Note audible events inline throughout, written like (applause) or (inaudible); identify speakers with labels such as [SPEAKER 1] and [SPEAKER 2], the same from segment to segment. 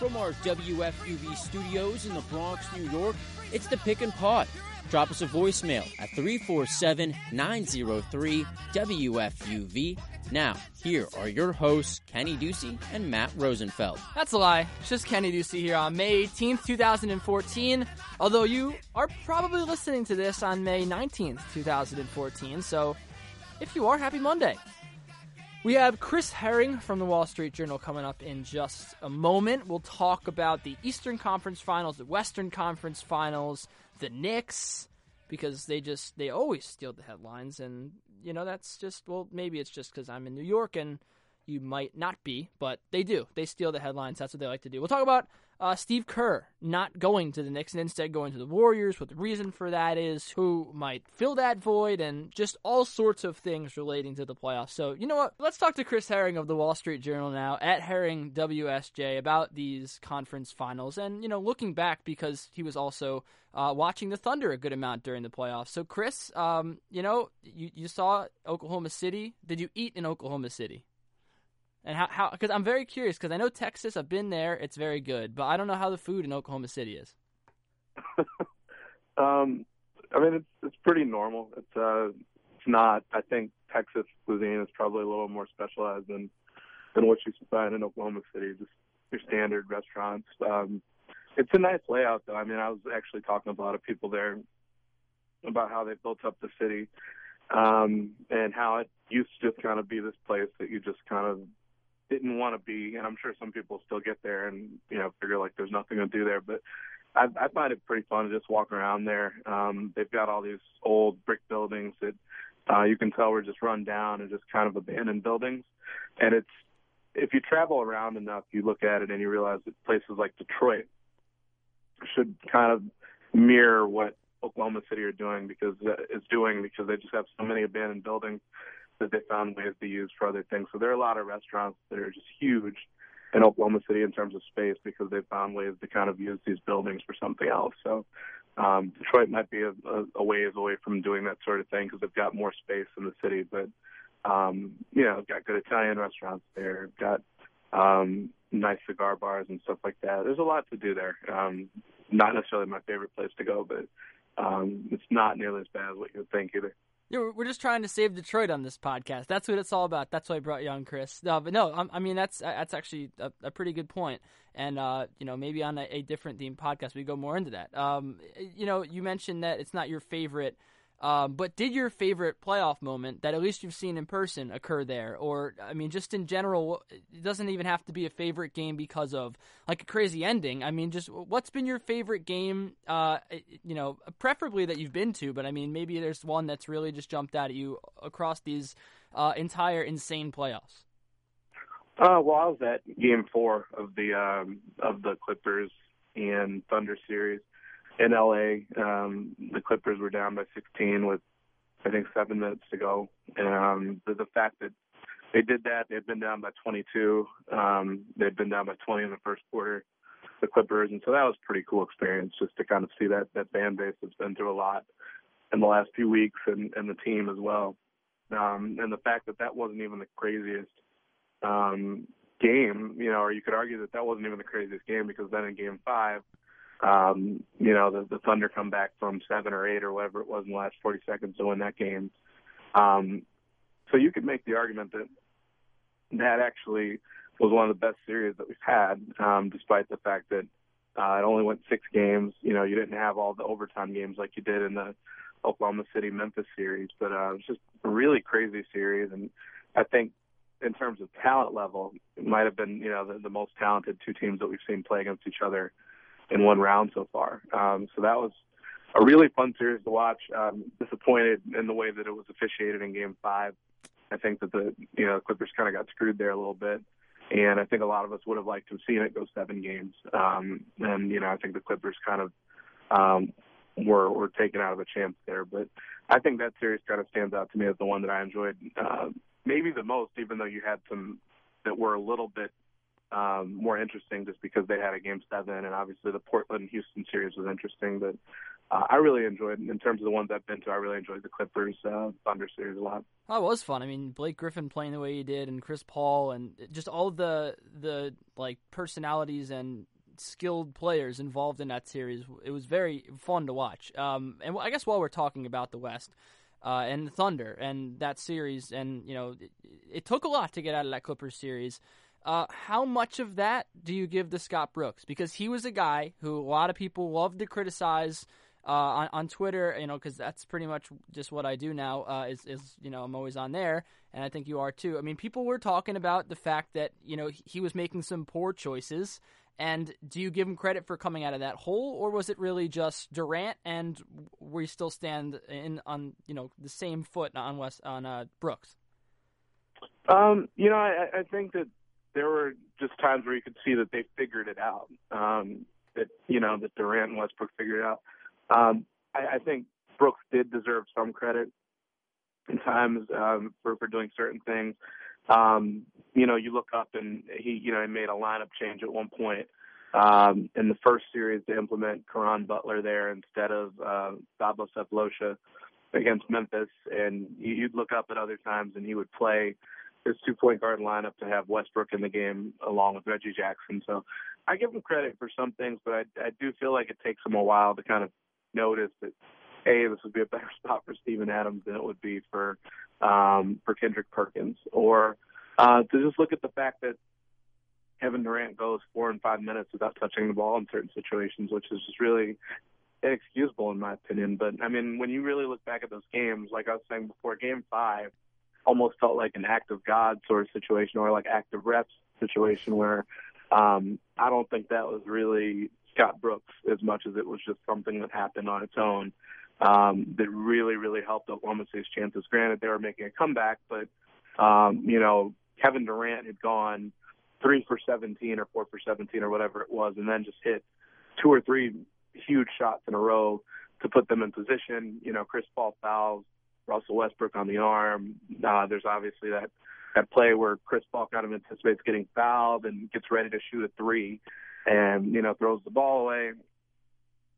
[SPEAKER 1] from our WFUV studios in the Bronx, New York. It's the Pick and Pod. Drop us a voicemail at 347 903 WFUV. Now, here are your hosts, Kenny Ducey and Matt Rosenfeld.
[SPEAKER 2] That's a lie. It's just Kenny Ducey here on May 18th, 2014. Although you are probably listening to this on May 19th, 2014. So if you are, happy Monday. We have Chris Herring from the Wall Street Journal coming up in just a moment. We'll talk about the Eastern Conference Finals, the Western Conference Finals, the Knicks, because they just they always steal the headlines, and you know that's just well maybe it's just because I'm in New York and you might not be, but they do. They steal the headlines. That's what they like to do. We'll talk about uh, Steve Kerr not going to the Knicks and instead going to the Warriors, what the reason for that is, who might fill that void, and just all sorts of things relating to the playoffs. So, you know what? Let's talk to Chris Herring of the Wall Street Journal now, at Herring WSJ, about these conference finals. And, you know, looking back, because he was also uh, watching the Thunder a good amount during the playoffs. So, Chris, um, you know, you, you saw Oklahoma City. Did you eat in Oklahoma City? And how how because I'm very curious because I know Texas. I've been there. It's very good, but I don't know how the food in Oklahoma City is. (laughs)
[SPEAKER 3] um, I mean, it's it's pretty normal. It's uh, it's not. I think Texas cuisine is probably a little more specialized than than what you find in Oklahoma City. Just your standard restaurants. Um, it's a nice layout, though. I mean, I was actually talking to a lot of people there about how they built up the city um, and how it used to just kind of be this place that you just kind of didn't want to be, and I'm sure some people still get there and you know figure like there's nothing to do there, but I, I find it pretty fun to just walk around there. Um, they've got all these old brick buildings that uh, you can tell were just run down and just kind of abandoned buildings, and it's if you travel around enough, you look at it and you realize that places like Detroit should kind of mirror what Oklahoma City are doing because uh, is doing because they just have so many abandoned buildings that they found ways to use for other things. So there are a lot of restaurants that are just huge in Oklahoma City in terms of space because they found ways to kind of use these buildings for something else. So um, Detroit might be a, a, a ways away from doing that sort of thing because they've got more space in the city. But um, you know, got good Italian restaurants there, got um, nice cigar bars and stuff like that. There's a lot to do there. Um, not necessarily my favorite place to go, but um, it's not nearly as bad as what you would think either.
[SPEAKER 2] Yeah, we're just trying to save Detroit on this podcast. That's what it's all about. That's why I brought you on, Chris. No, but no, I mean that's that's actually a, a pretty good point. And uh, you know, maybe on a, a different theme podcast, we go more into that. Um, you know, you mentioned that it's not your favorite um, but did your favorite playoff moment that at least you've seen in person occur there? Or, I mean, just in general, it doesn't even have to be a favorite game because of like a crazy ending. I mean, just what's been your favorite game, uh, you know, preferably that you've been to, but I mean, maybe there's one that's really just jumped out at you across these uh, entire insane playoffs?
[SPEAKER 3] Uh, well, I was at game four of the um, of the Clippers and Thunder series in LA, um, the Clippers were down by 16 with I think seven minutes to go. And um, the, the fact that they did that, they'd been down by 22. Um, they'd been down by 20 in the first quarter, the Clippers, and so that was a pretty cool experience just to kind of see that that fan base that's been through a lot in the last few weeks, and and the team as well. Um, and the fact that that wasn't even the craziest um, game, you know, or you could argue that that wasn't even the craziest game because then in Game Five um, you know, the, the Thunder come back from seven or eight or whatever it was in the last 40 seconds to win that game. Um, so you could make the argument that that actually was one of the best series that we've had, um, despite the fact that uh, it only went six games. You know, you didn't have all the overtime games like you did in the Oklahoma City Memphis series, but uh, it was just a really crazy series. And I think in terms of talent level, it might have been, you know, the, the most talented two teams that we've seen play against each other in one round so far. Um, so that was a really fun series to watch. Um, disappointed in the way that it was officiated in Game Five. I think that the you know Clippers kind of got screwed there a little bit, and I think a lot of us would have liked to have seen it go seven games. Um, and you know I think the Clippers kind of um, were were taken out of a chance there. But I think that series kind of stands out to me as the one that I enjoyed uh, maybe the most, even though you had some that were a little bit um, more interesting just because they had a game seven, and obviously the Portland Houston series was interesting. But uh, I really enjoyed in terms of the ones I've been to. I really enjoyed the Clippers uh, Thunder series a lot.
[SPEAKER 2] It was fun. I mean, Blake Griffin playing the way he did, and Chris Paul, and just all the the like personalities and skilled players involved in that series. It was very fun to watch. Um, and I guess while we're talking about the West uh, and the Thunder and that series, and you know, it, it, took a lot to get out of that Clippers series. Uh, how much of that do you give to Scott Brooks? Because he was a guy who a lot of people love to criticize uh, on, on Twitter, you know, because that's pretty much just what I do now. Uh, is is you know I'm always on there, and I think you are too. I mean, people were talking about the fact that you know he was making some poor choices, and do you give him credit for coming out of that hole, or was it really just Durant, and we still stand in on you know the same foot on West on uh, Brooks?
[SPEAKER 3] Um, you know, I, I think that there were just times where you could see that they figured it out. Um, that you know that Durant and Westbrook figured it out. Um, I, I think Brooks did deserve some credit in times um, for for doing certain things. Um, you know, you look up and he, you know, he made a lineup change at one point um, in the first series to implement Caron Butler there instead of uh, Sefolosha against Memphis. And you'd look up at other times and he would play his two point guard lineup to have Westbrook in the game along with Reggie Jackson. So I give him credit for some things, but I, I do feel like it takes him a while to kind of notice that hey, this would be a better (laughs) spot for Steven Adams than it would be for um, for Kendrick Perkins, or uh, to just look at the fact that Kevin Durant goes four and five minutes without touching the ball in certain situations, which is just really inexcusable in my opinion. But I mean, when you really look back at those games, like I was saying before, Game Five almost felt like an act of God sort of situation, or like act of reps situation, where um, I don't think that was really Scott Brooks as much as it was just something that happened on its own um, that really, really helped Oklahoma State's chances. Granted, they were making a comeback, but um, you know, Kevin Durant had gone three for 17 or four for 17 or whatever it was, and then just hit two or three huge shots in a row to put them in position. You know, Chris Paul fouls Russell Westbrook on the arm. Uh, there's obviously that that play where Chris Paul kind of anticipates getting fouled and gets ready to shoot a three, and you know throws the ball away.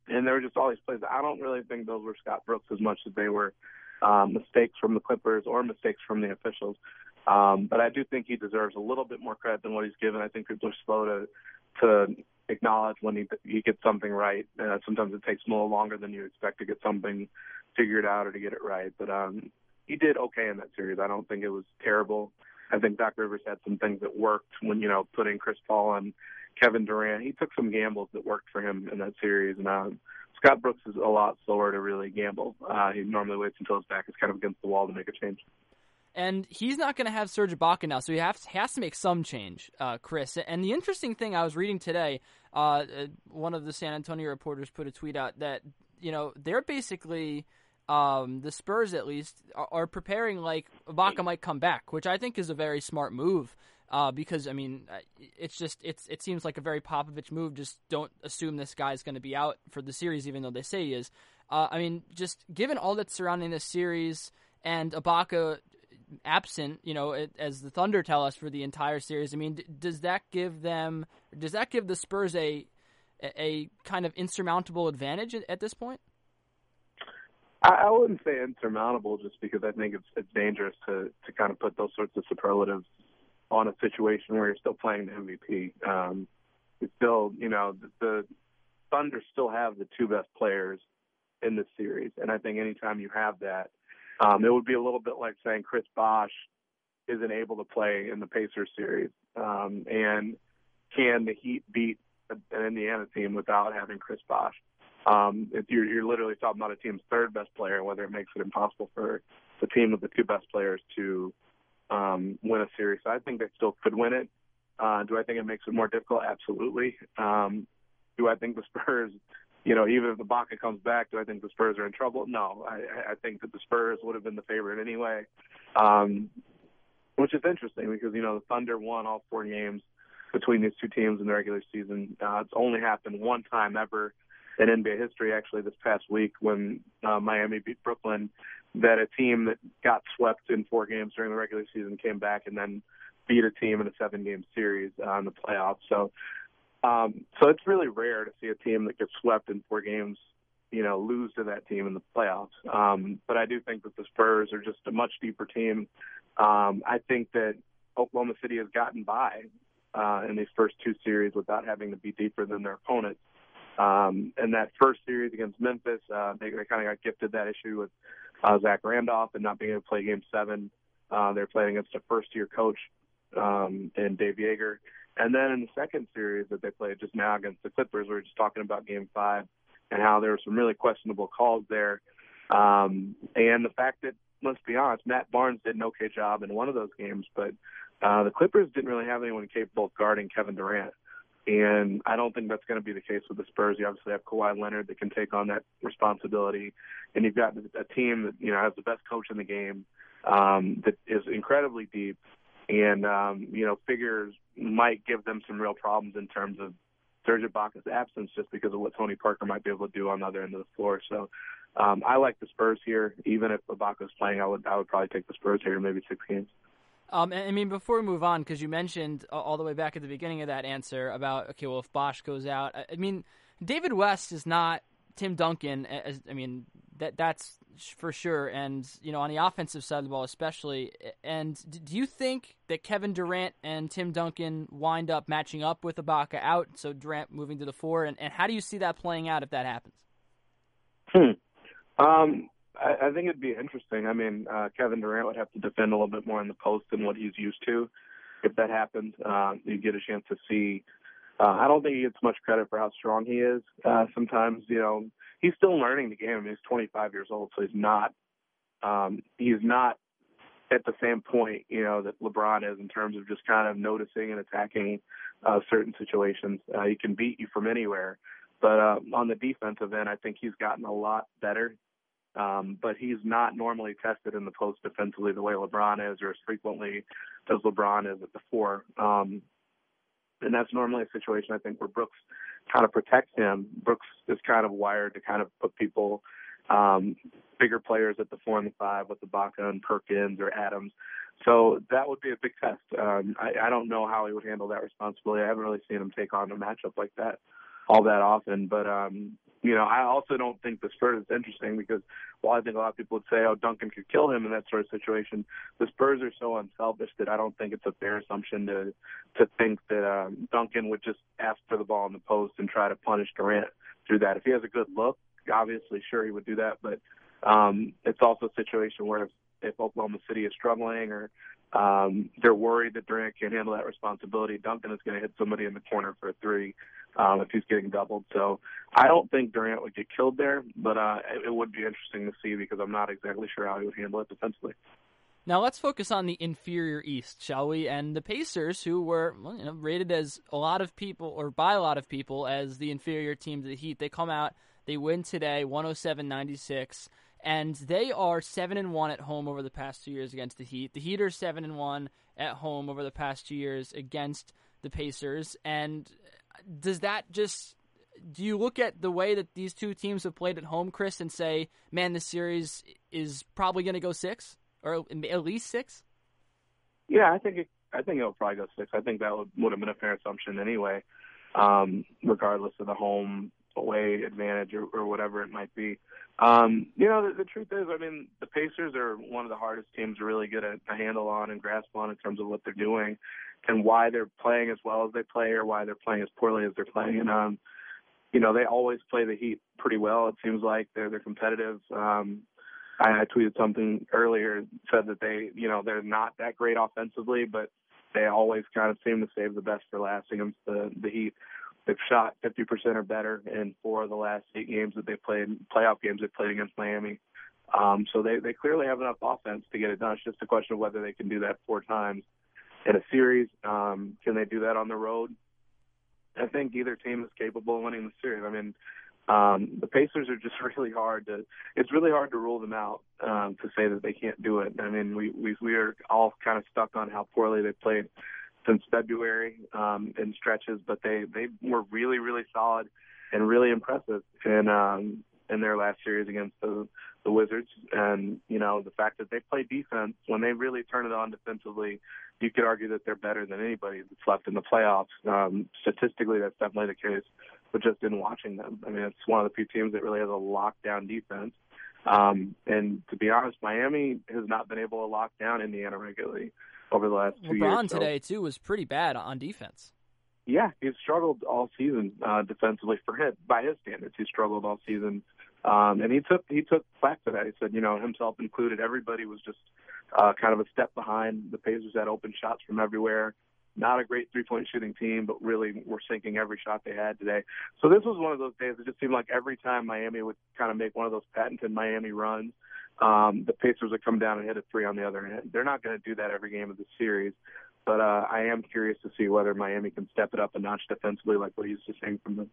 [SPEAKER 3] And there were just all these plays. I don't really think those were Scott Brooks as much as they were um, mistakes from the Clippers or mistakes from the officials. Um, but I do think he deserves a little bit more credit than what he's given. I think people are slow to to acknowledge when he he gets something right. Uh, sometimes it takes a little longer than you expect to get something figured out or to get it right. But um, he did okay in that series. I don't think it was terrible. I think Doc Rivers had some things that worked when you know putting Chris Paul and Kevin Durant. He took some gambles that worked for him in that series, and um, Scott Brooks is a lot slower to really gamble. Uh, he normally waits until his back is kind of against the wall to make a change.
[SPEAKER 2] And he's not going to have Serge Ibaka now, so he has, has to make some change, uh, Chris. And the interesting thing I was reading today, uh, uh, one of the San Antonio reporters put a tweet out that you know they're basically um, the Spurs at least are, are, preparing like Ibaka might come back, which I think is a very smart move. Uh, because I mean, uh, it's just it's it seems like a very Popovich move. Just don't assume this guy's going to be out for the series, even though they say he is. Uh, I mean, just given all that's surrounding this series and Ibaka absent, you know, as the Thunder tell us for the entire series. I mean, does that give them? Does that give the Spurs a a kind of insurmountable advantage at, this point?
[SPEAKER 3] I, wouldn't say insurmountable, just because I think it's it's dangerous to to kind of put those sorts of superlatives on a situation where you're still playing the MVP. Um, it's still, you know, the, the Thunder still have the two best players in this series, and I think anytime you have that, um, it would be a little bit like saying Chris Bosh isn't able to play in the Pacers series, um, and can the Heat beat an Indiana team without having Chris Bosh? um, if you're, you're literally talking about a team's third best player, whether it makes it impossible for the team with the two best players to um, win a series. So I think they still could win it. Uh, do I think it makes it more difficult? Absolutely. Um, do I think the Spurs, you know, even if the Ibaka comes back, do I think the Spurs are in trouble? No. I, I think that the Spurs would have been the favorite anyway, um, which is interesting because, you know, the Thunder won all four games between these two teams in the regular season. Uh, it's only happened one time ever in NBA history actually this past week when uh, Miami beat Brooklyn that a team that got swept in four games during the regular season came back and then beat a team in a seven game series uh, in the playoffs. So um, so it's really rare to see a team that gets swept in four games you know, lose to that team in the playoffs. Um, but I do think that the Spurs are just a much deeper team. Um, I think that Oklahoma City has gotten by uh, in these first two series without having to be deeper than their opponents. Um, and that first series against Memphis, uh, they, they kind of got gifted that issue with uh, Zach Randolph and not being able to play Game Seven. Uh, they're playing against a first-year coach um, in Dave Joerger. And then in the second series that they played just now against the Clippers, we were just talking about Game Five and how there were some really questionable calls there. Um, and the fact that, let's be honest, Matt Barnes did an okay job in one of those games, but uh, the Clippers didn't really have anyone capable of guarding Kevin Durant. And I don't think that's going to be the case with the Spurs. You obviously have Kawhi Leonard that can take on that responsibility, and you've got a team that you know has the best coach in the game, um, that is incredibly deep, and um, you know figures might give them some real problems in terms of Serge Ibaka's absence, just because of what Tony Parker might be able to do on the other end of the floor. So um, I like the Spurs here, even if Ibaka's playing. I would I would probably take the Spurs here, maybe six games.
[SPEAKER 2] Um, I mean, before we move on, because you mentioned all the way back at the beginning of that answer about okay, well, if Bosh goes out, I mean, David West is not Tim Duncan. As, I mean, that that's for sure, and you know, on the offensive side of the ball, especially. And do you think that Kevin Durant and Tim Duncan wind up matching up with Ibaka out, so Durant moving to the four? And, and how do you see that playing out if that happens?
[SPEAKER 3] Hmm. Um, I, I think it'd be interesting. I mean, uh, Kevin Durant would have to defend a little bit more in the post than what he's used to. If that happens, uh, you get a chance to see. Uh, I don't think he gets much credit for how strong he is. Uh, sometimes, you know, he's still learning the game. He's 25 years old, so he's not. Um, he's not at the same point, you know, that LeBron is in terms of just kind of noticing and attacking uh, certain situations. Uh, he can beat you from anywhere, but uh, on the defensive end, I think he's gotten a lot better um, but he's not normally tested in the post defensively the way LeBron is, or as frequently as LeBron is at the four. Um, and that's normally a situation I think where Brooks kind of protects him. Brooks is kind of wired to kind of put people, um, bigger players at the four and the five with the Ibaka and Perkins or Adams. So that would be a big test. Um, I, I don't know how he would handle that responsibility. I haven't really seen him take on a matchup like that all that often. But um, you know, I also don't think the Spurs is interesting because while I think a lot of people would say, oh, Duncan could kill him in that sort of situation, the Spurs are so unselfish that I don't think it's a fair assumption to to think that um, Duncan would just ask for the ball in the post and try to punish Durant through that. If he has a good look, obviously, sure, he would do that. But um, it's also a situation where if, if Oklahoma City is struggling or um, they're worried that Durant can't handle that responsibility. Duncan is going to hit somebody in the corner for a three um, if he's getting doubled. So I don't think Durant would get killed there, but uh, it would be interesting to see because I'm not exactly sure how he would handle it defensively.
[SPEAKER 2] Now let's focus on the inferior East, shall we? And the Pacers, who were well, you know, rated as a lot of people, or by a lot of people, as the inferior team to the Heat, they come out, they win today, 107-96 and they are seven and one at home over the past two years against the Heat. The Heat are seven and one at home over the past two years against the Pacers. And does that just do you look at the way that these two teams have played at home, Chris, and say, man, this series is probably going to go six or at least six?
[SPEAKER 3] Yeah, I think it, I think it'll probably go six. I think that would, would have been a fair assumption anyway, um, regardless of the home away advantage or, or whatever it might be. Um, you know, the, the truth is, I mean, the Pacers are one of the hardest teams to really get a, a handle on and grasp on in terms of what they're doing and why they're playing as well as they play or why they're playing as poorly as they're playing. And, um, you know, they always play the Heat pretty well. It seems like they're they're competitive. Um, I, I tweeted something earlier said that they, you know, they're not that great offensively, but they always kind of seem to save the best for last against the the Heat. They've shot 50% or better in four of the last eight games that they've played, playoff games they've played against Miami. Um, so they, they clearly have enough offense to get it done. It's just a question of whether they can do that four times in a series. Um, can they do that on the road? I think either team is capable of winning the series. I mean, um, the Pacers are just (laughs) really hard to. It's really hard to rule them out um, to say that they can't do it. I mean, we we we are all kind of stuck on how poorly they played since February um, in stretches, but they they were really really solid and really impressive in um, in their last series against the the Wizards. And you know the fact that they play defense when they really turn it on defensively, you could argue that they're better than anybody that's left in the playoffs. Um, statistically, that's definitely the case. but just in watching them. I mean, it's one of the few teams that really has a lockdown defense. Um, and to be honest, Miami has not been able to lock down Indiana regularly over the last two
[SPEAKER 2] LeBron
[SPEAKER 3] years.
[SPEAKER 2] LeBron today too was pretty bad on defense.
[SPEAKER 3] Yeah, he's struggled all season uh, defensively for him by his standards. He struggled all season, um, and he took he took flack for that. He said, you know, himself included, everybody was just uh, kind of a step behind. The Pacers had open shots from everywhere. Not a great three point shooting team, but really were sinking every shot they had today. So this was one of those days. It just seemed like every time Miami would kind of make one of those patented Miami runs, um, the Pacers would come down and hit a three on the other end. They're not going to do that every game of the series, but uh, I am curious to see whether Miami can step it up a notch defensively, like what he's just saying from them.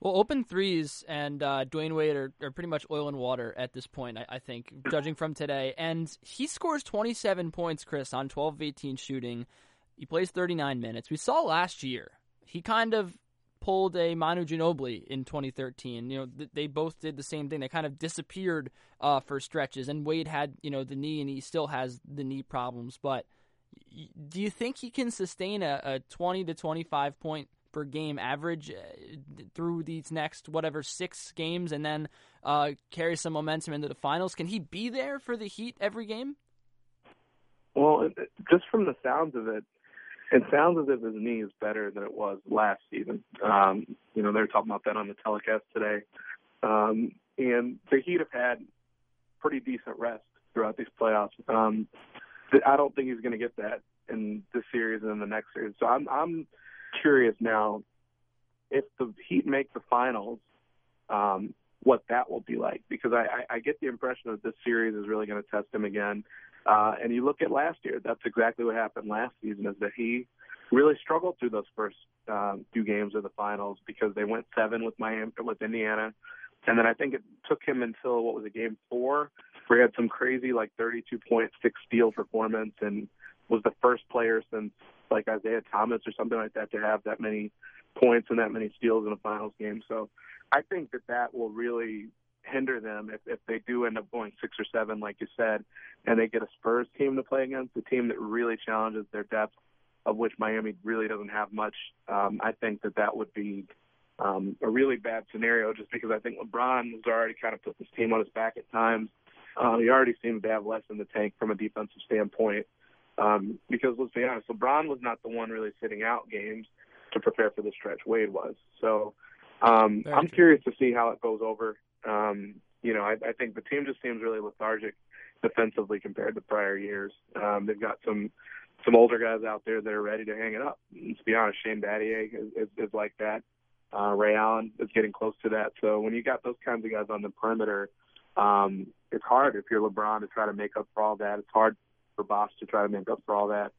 [SPEAKER 2] Well, open threes and uh, Dwyane Wade are, are pretty much oil and water at this point, I, I, think, judging from today. And he scores 27 points, Chris, on 12 of 18 shooting. He plays 39 minutes. We saw last year, he kind of pulled a Manu Ginobili in 2013. You know, th- they both did the same thing. They kind of disappeared uh, for stretches, and Wade had, you know, the knee, and he still has the knee problems. But do you think he can sustain a, a 20 to 25 point per game average uh, through these next whatever six games and then uh, carry some momentum into the finals? Can he be there for the Heat every game?
[SPEAKER 3] Well, just from the sounds of it, it sounds as if his knee is better than it was last season. Um, you know, they're talking about that on the telecast today. Um, and the Heat have had pretty decent rest throughout these playoffs. Um, I don't think he's going to get that in this series and in the next series. So I'm I'm curious now if the Heat make the finals, um, what that will be like because I, I, I get the impression that this series is really going to test him again. Uh, and you look at last year, that's exactly what happened last season is that he really struggled through those first um, two games of the finals because they went seven with Miami with Indiana, and then I think it took him until what was it, game four, where he had some crazy like 32 point six steal performance and was the first player since like Isaiah Thomas or something like that to have that many points and that many steals in a finals game. So I think that that will really hinder them if, if they do end up going six or seven, like you said, and they get a Spurs team to play against, a team that really challenges their depth, of which Miami really doesn't have much. Um, I think that that would be um, a really bad scenario, just because I think LeBron has already kind of put this team on his back at times. Uh, he already seemed to have less in the tank from a defensive standpoint. Um, because let's be honest, LeBron was not the one really sitting out games to prepare for the stretch. Wade was. So um, I'm true. curious to see how it goes over. Um, you know, I, I think the team just seems really lethargic defensively compared to prior years. Um, they've got some some older guys out there that are ready to hang it up. And to be honest, Shane Battier is, is, is like that. Uh, Ray Allen is getting close to that. So when you got those kinds of guys on the perimeter, um, it's hard if you're LeBron to try to make up for all that. It's hard for Bosh to try to make up for all that.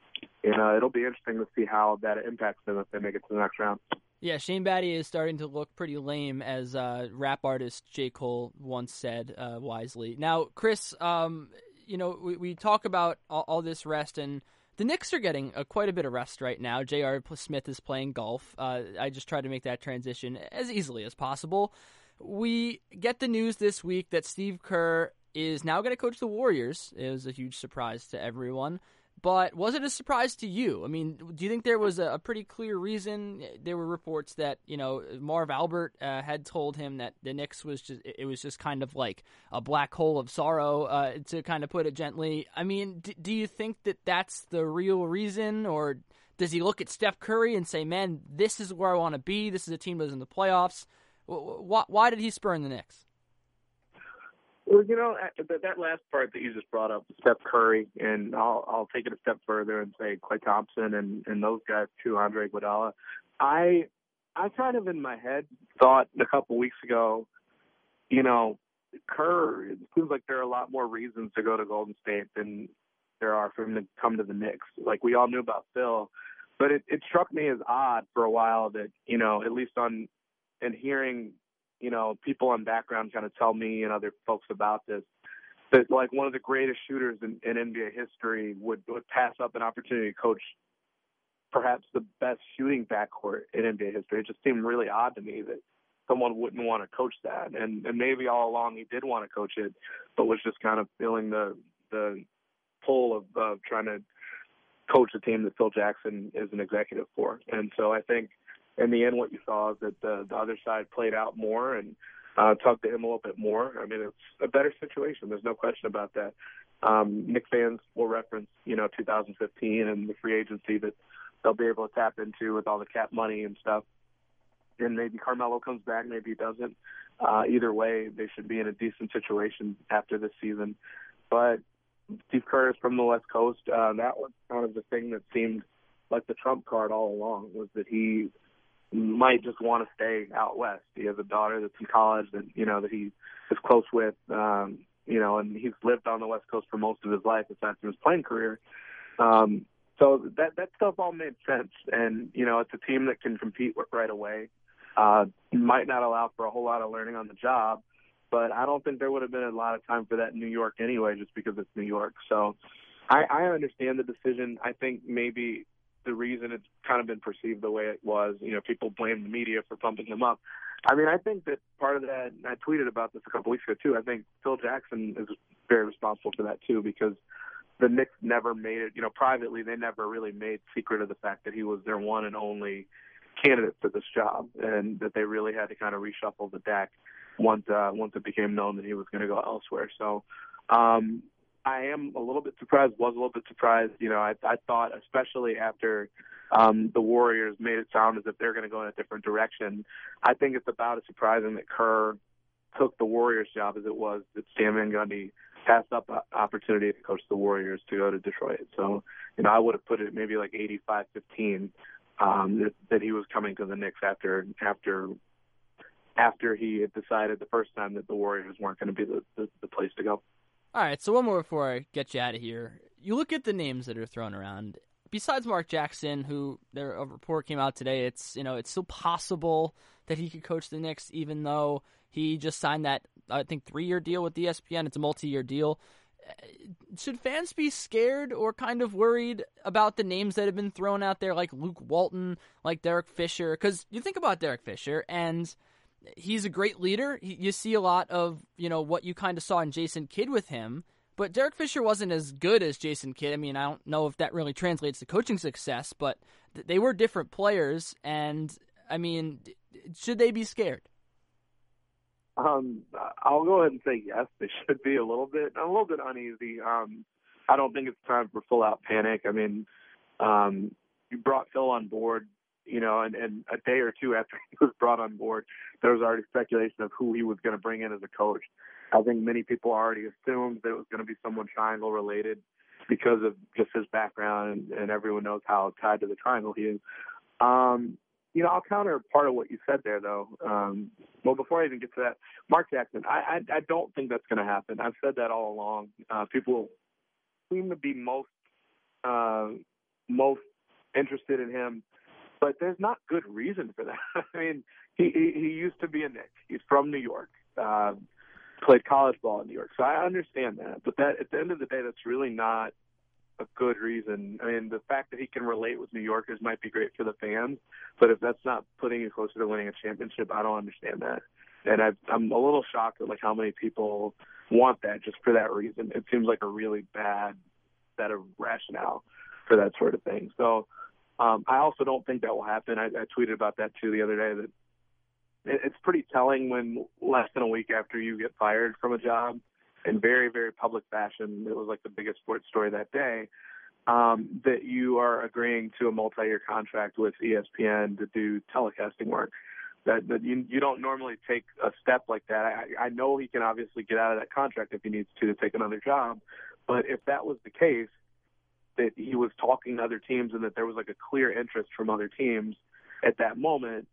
[SPEAKER 3] And uh, it'll be interesting to see how that impacts them if they make it to the next round.
[SPEAKER 2] Yeah, Shane Battier is starting to look pretty lame, as uh, rap artist J. Cole once said uh, wisely. Now, Chris, um, you know, we, we talk about all, all, this rest, and the Knicks are getting uh, quite a bit of rest right now. J.R. Smith is playing golf. Uh, I just try to make that transition as easily as possible. We get the news this week that Steve Kerr is now going to coach the Warriors. It was a huge surprise to everyone. But was it a surprise to you? I mean, do you think there was a, pretty clear reason? There were reports that you know Marv Albert uh, had told him that the Knicks was just it was just kind of like a black hole of sorrow, uh, to kind of put it gently. I mean, d- do you think that that's the real reason, or does he look at Steph Curry and say, "Man, this is where I want to be. This is a team that's in the playoffs"? Why, why did he spurn the Knicks?
[SPEAKER 3] Well, you know uh, that, that last part that you just brought up, Steph Curry, and I'll I'll take it a step further and say Klay Thompson and and those guys too, Andre Iguodala. I I kind of in my head thought a couple weeks ago, you know, Kerr. It seems like there are a lot more reasons to go to Golden State than there are for him to come to the Knicks. Like we all knew about Phil, but it, it struck me as odd for a while that you know, at least on and hearing you know, people on background kind of tell me and other folks about this that like one of the greatest shooters in, in NBA history would would pass up an opportunity to coach perhaps the best shooting backcourt in NBA history. It just seemed really odd to me that someone wouldn't want to coach that. And and maybe all along he did want to coach it, but was just kind of feeling the the pull of, of trying to coach a team that Phil Jackson is an executive for. And so I think in the end, what you saw is that the the other side played out more and uh, at him a little bit more. I mean, it's a better situation. There's no question about that. Um, Knick fans will reference, you know, 2015 and the free agency that they'll be able to tap into with all the cap money and stuff. And maybe Carmelo comes back, maybe he doesn't. Uh, either way, they should be in a decent situation after this season. But Steve Kerr is from the West Coast. Uh, that was kind of the thing that seemed like the trump card all along was that he might just want to stay out west. He has a daughter that's in college that you know that he is close with. Um, you know, and he's lived on the West Coast for most of his life, aside from his playing career. Um, so that that stuff all made sense, and you know, it's a team that can compete right away. Uh, might not allow for a whole lot of learning on the job, but I don't think there would have been a lot of time for that in New York anyway, just because it's New York. So I, I understand the decision. I think maybe the reason it's kind of been perceived the way it was. You know, people blame the media for pumping them up. I mean, I think that part of that, I tweeted about this a couple weeks ago too. I think Phil Jackson is very responsible for that too because the Knicks never made it, you know, privately, they never really made secret of the fact that he was their one and only candidate for this job and that they really had to kind of reshuffle the deck once, uh, once it became known that he was going to go elsewhere. So, um, I am a little bit surprised. Was a little bit surprised. You know, I, I thought, especially after um, the Warriors made it sound as if they're going to go in a different direction. I think it's about as surprising that Kerr took the Warriors job as it was that Stan Van Gundy passed up an opportunity to coach the Warriors to go to Detroit. So, you know, I would have put it maybe like 85-15 um, that, that he was coming to the Knicks after after after he had decided the first time that the Warriors weren't going to be the, the, the place to go.
[SPEAKER 2] All right, so one more before I get you out of here. You look at the names that are thrown around. Besides Mark Jackson, who there a report came out today, it's you know it's still possible that he could coach the Knicks, even though he just signed that I think three year deal with ESPN. It's a multi year deal. Uh, should fans be scared or kind of worried about the names that have been thrown out there, like Luke Walton, like Derek Fisher? Because you think about Derek Fisher and he's a great leader. He, you see a lot of you know what you kind of saw in Jason Kidd with him, but Derek Fisher wasn't as good as Jason Kidd. I mean, I don't know if that really translates to coaching success, but th- they were different players, and I mean, should they be scared?
[SPEAKER 3] Um, I'll go ahead and say yes. They should be a little bit, a little bit uneasy. Um, I don't think it's time for full out panic. I mean, um, you brought Phil on board you know, and, and a day or two after (laughs) he was brought on board, there was already speculation of who he was going to bring in as a coach. I think many people already assumed that it was going to be someone triangle related because of just his background, and, and everyone knows how tied to the triangle he is. Um, you know, I'll counter part of what you said there, though. Um, well, before I even get to that, Mark Jackson, I, I, I don't think that's going to happen. I've said that all along. Uh, people seem to be most uh, most interested in him but there's not good reason for that. (laughs) I mean, he, he used to be a Knick. He's from New York. Uh, played college ball in New York, so I understand that. But that at the end of the day, that's really not a good reason. I mean, the fact that he can relate with New Yorkers might be great for the fans, but if that's not putting you closer to winning a championship, I don't understand that. And I, I'm a little shocked at like how many people want that just for that reason. It seems like a really bad set of rationale for that sort of thing. So um, I also don't think that will happen. I, I tweeted about that too the other day. That it, it's pretty telling when less than a week after you get fired from a job, in very very public fashion, it was like the biggest sports story that day. Um, that you are agreeing to a multi-year contract with ESPN to do telecasting work. That, that you, you don't normally take a step like that. I, I know he can obviously get out of that contract if he needs to to take another job, but if that was the case, that he was talking to other teams and that there was like a clear interest from other teams at that moment,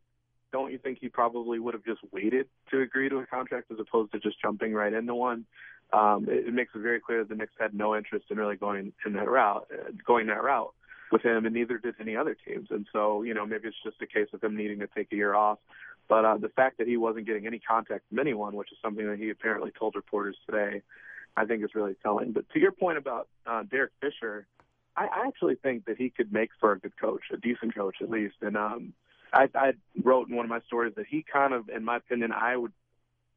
[SPEAKER 3] don't you think he probably would have just waited to agree to a contract as opposed to just jumping right into one? Um, it, it makes it very clear that the Knicks had no interest in really going in that route, uh, going that route with him, and neither did any other teams. And so, you know, maybe it's just a case of him needing to take a year off. But uh, the fact that he wasn't getting any contact from anyone, which is something that he apparently told reporters today, I think is really telling. But to your point about uh, Derek Fisher, I, actually think that he could make for a good coach, a decent coach at least. And um, I, I wrote in one of my stories that he kind of, in my opinion, I would,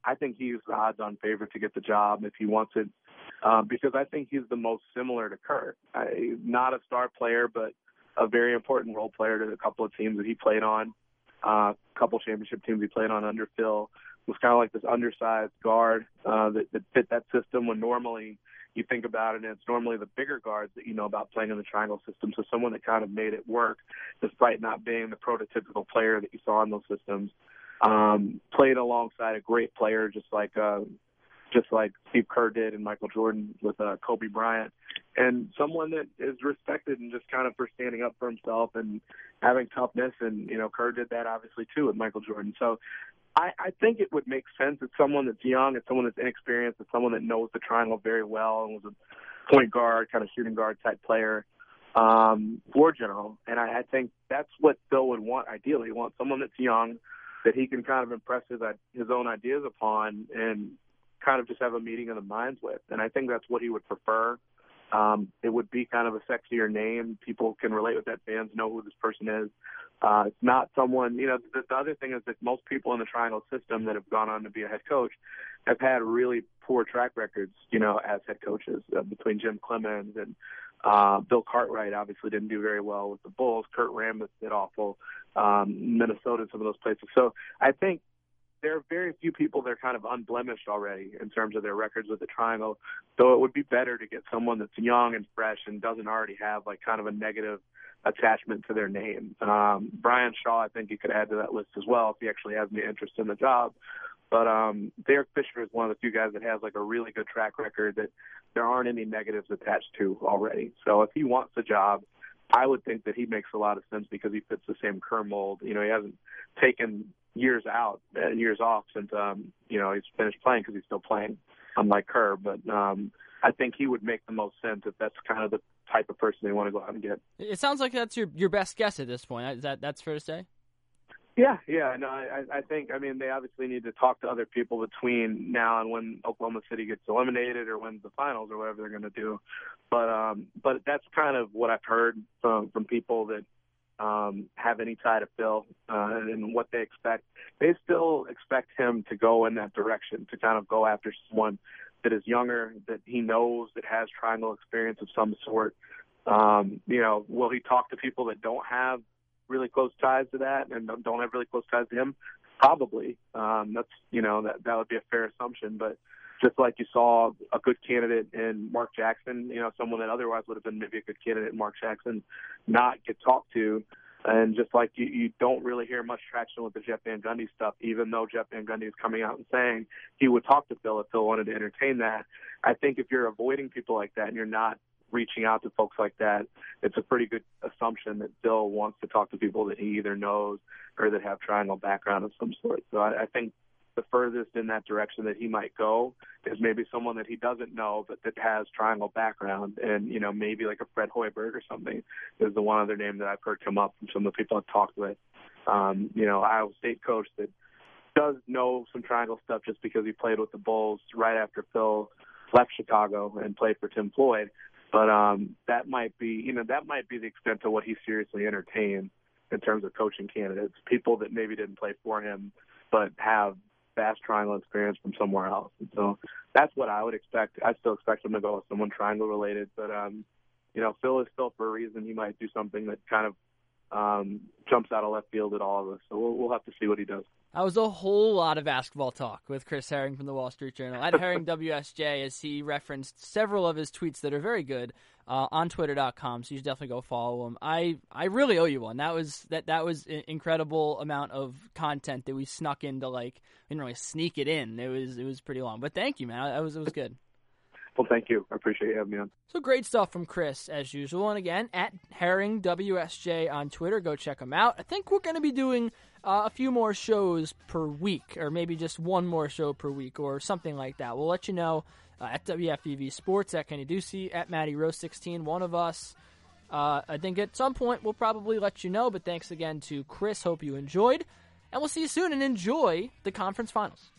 [SPEAKER 3] I think he's the odds-on favorite to get the job if he wants it, uh, because I think he's the most similar to Kerr. I, not a star player, but a very important role player to a couple of teams that he played on. uh, couple championship teams he played on under Phil was kind of like this undersized guard uh, that, that fit that system when normally you think about it and it's normally the bigger guards that you know about playing in the triangle system. So someone that kind of made it work despite not being the prototypical player that you saw in those systems. Um, played alongside a great player just like uh, just like Steve Kerr did and Michael Jordan with uh, Kobe Bryant, and someone that is respected and just kind of for standing up for himself and having toughness. And you know, Kerr did that obviously too with Michael Jordan. So I, I think it would make sense. It's someone that's young, it's someone that's inexperienced, it's someone that knows the triangle very well and was a point guard, kind of shooting guard type player um, floor general. And I, I think that's what Phil would want ideally. He wants someone that's young that he can kind of impress his, his own ideas upon and kind of just have a meeting of the minds with. And I think that's what he would prefer. Um, it would be kind of a sexier name. People can relate with that. Fans know who this person is. Uh, it's not someone, you know, the, the other thing is that most people in the triangle system that have gone on to be a head coach have had really poor track records, you know, as head coaches uh, between Jim Cleamons and uh, Bill Cartwright obviously didn't do very well with the Bulls. Kurt Rambis did awful. Um, Minnesota, some of those places. So I think there are very few people that are kind of unblemished already in terms of their records with the triangle. So it would be better to get someone that's young and fresh and doesn't already have like kind of a negative attachment to their name. Um, Brian Shaw, I think you could add to that list as well if he actually has any interest in the job. But um, Derek Fisher is one of the few guys that has like a really good track record that there aren't any negatives attached to already. So if he wants the job, I would think that he makes a lot of sense because he fits the same Kerr mold. You know, he hasn't taken years out and years off since um, you know he's finished playing because he's still playing, unlike Kerr. But um, I think he would make the most sense if that's kind of the type of person they want to go out and get.
[SPEAKER 2] It sounds like that's your your best guess at this point. Is that that's fair to say?
[SPEAKER 3] Yeah, yeah, no, I, I think I mean they obviously need to talk to other people between now and when Oklahoma City gets eliminated or wins the finals or whatever they're going to do, but um, but that's kind of what I've heard from from people that um, have any tie to Phil uh, and what they expect. They still expect him to go in that direction, to kind of go after someone that is younger, that he knows that has triangle experience of some sort. Um, you know, will he talk to people that don't have really close ties to that and don't have really close ties to him? Probably. Um, that's you know that that would be a fair assumption, but just like you saw a good candidate in Mark Jackson, you know, someone that otherwise would have been maybe a good candidate in Mark Jackson, not get talked to. And just like you, you don't really hear much traction with the Jeff Van Gundy stuff, even though Jeff Van Gundy is coming out and saying he would talk to Phil if Phil wanted to entertain that. I think if you're avoiding people like that and you're not reaching out to folks like that, it's a pretty good assumption that Phil wants to talk to people that he either knows or that have triangle background of some sort. So I, I think the furthest in that direction that he might go is maybe someone that he doesn't know but that has triangle background and you know maybe like a Fred Hoiberg or something is the one other name that I've heard come up from some of the people I've talked with. Um, you know, Iowa State coach that does know some triangle stuff just because he played with the Bulls right after Phil left Chicago and played for Tim Floyd. But um, that might be, you know, that might be the extent to what he seriously entertains in terms of coaching candidates. People that maybe didn't play for him, but have fast triangle experience from somewhere else. And so that's what I would expect. I still expect him to go with someone triangle related, but um, you know, Phil is Phil for a reason. He might do something that kind of um, jumps out of left field at all of us. So we'll, we'll have to see what he does.
[SPEAKER 2] That was a whole lot of basketball talk with Chris Herring from the Wall Street Journal. At Herring (laughs) WSJ, as he referenced several of his tweets that are very good uh, on Twitter.com. So you should definitely go follow him. I, I really owe you one. That was that that was an incredible amount of content that we snuck into. Like we didn't really sneak it in. It was it was pretty long. But thank you, man. It was it was good.
[SPEAKER 3] Well, thank you. I appreciate you having me on.
[SPEAKER 2] So great stuff from Chris as usual. And again, at Herring WSJ on Twitter, go check him out. I think we're going to be doing uh, a few more shows per week, or maybe just one more show per week, or something like that. We'll let you know uh, at WFUV Sports, at Kenny Ducey, at Matty Rose 16, one of us. Uh, I think at some point we'll probably let you know, but thanks again to Chris. Hope you enjoyed, and we'll see you soon and enjoy the conference finals.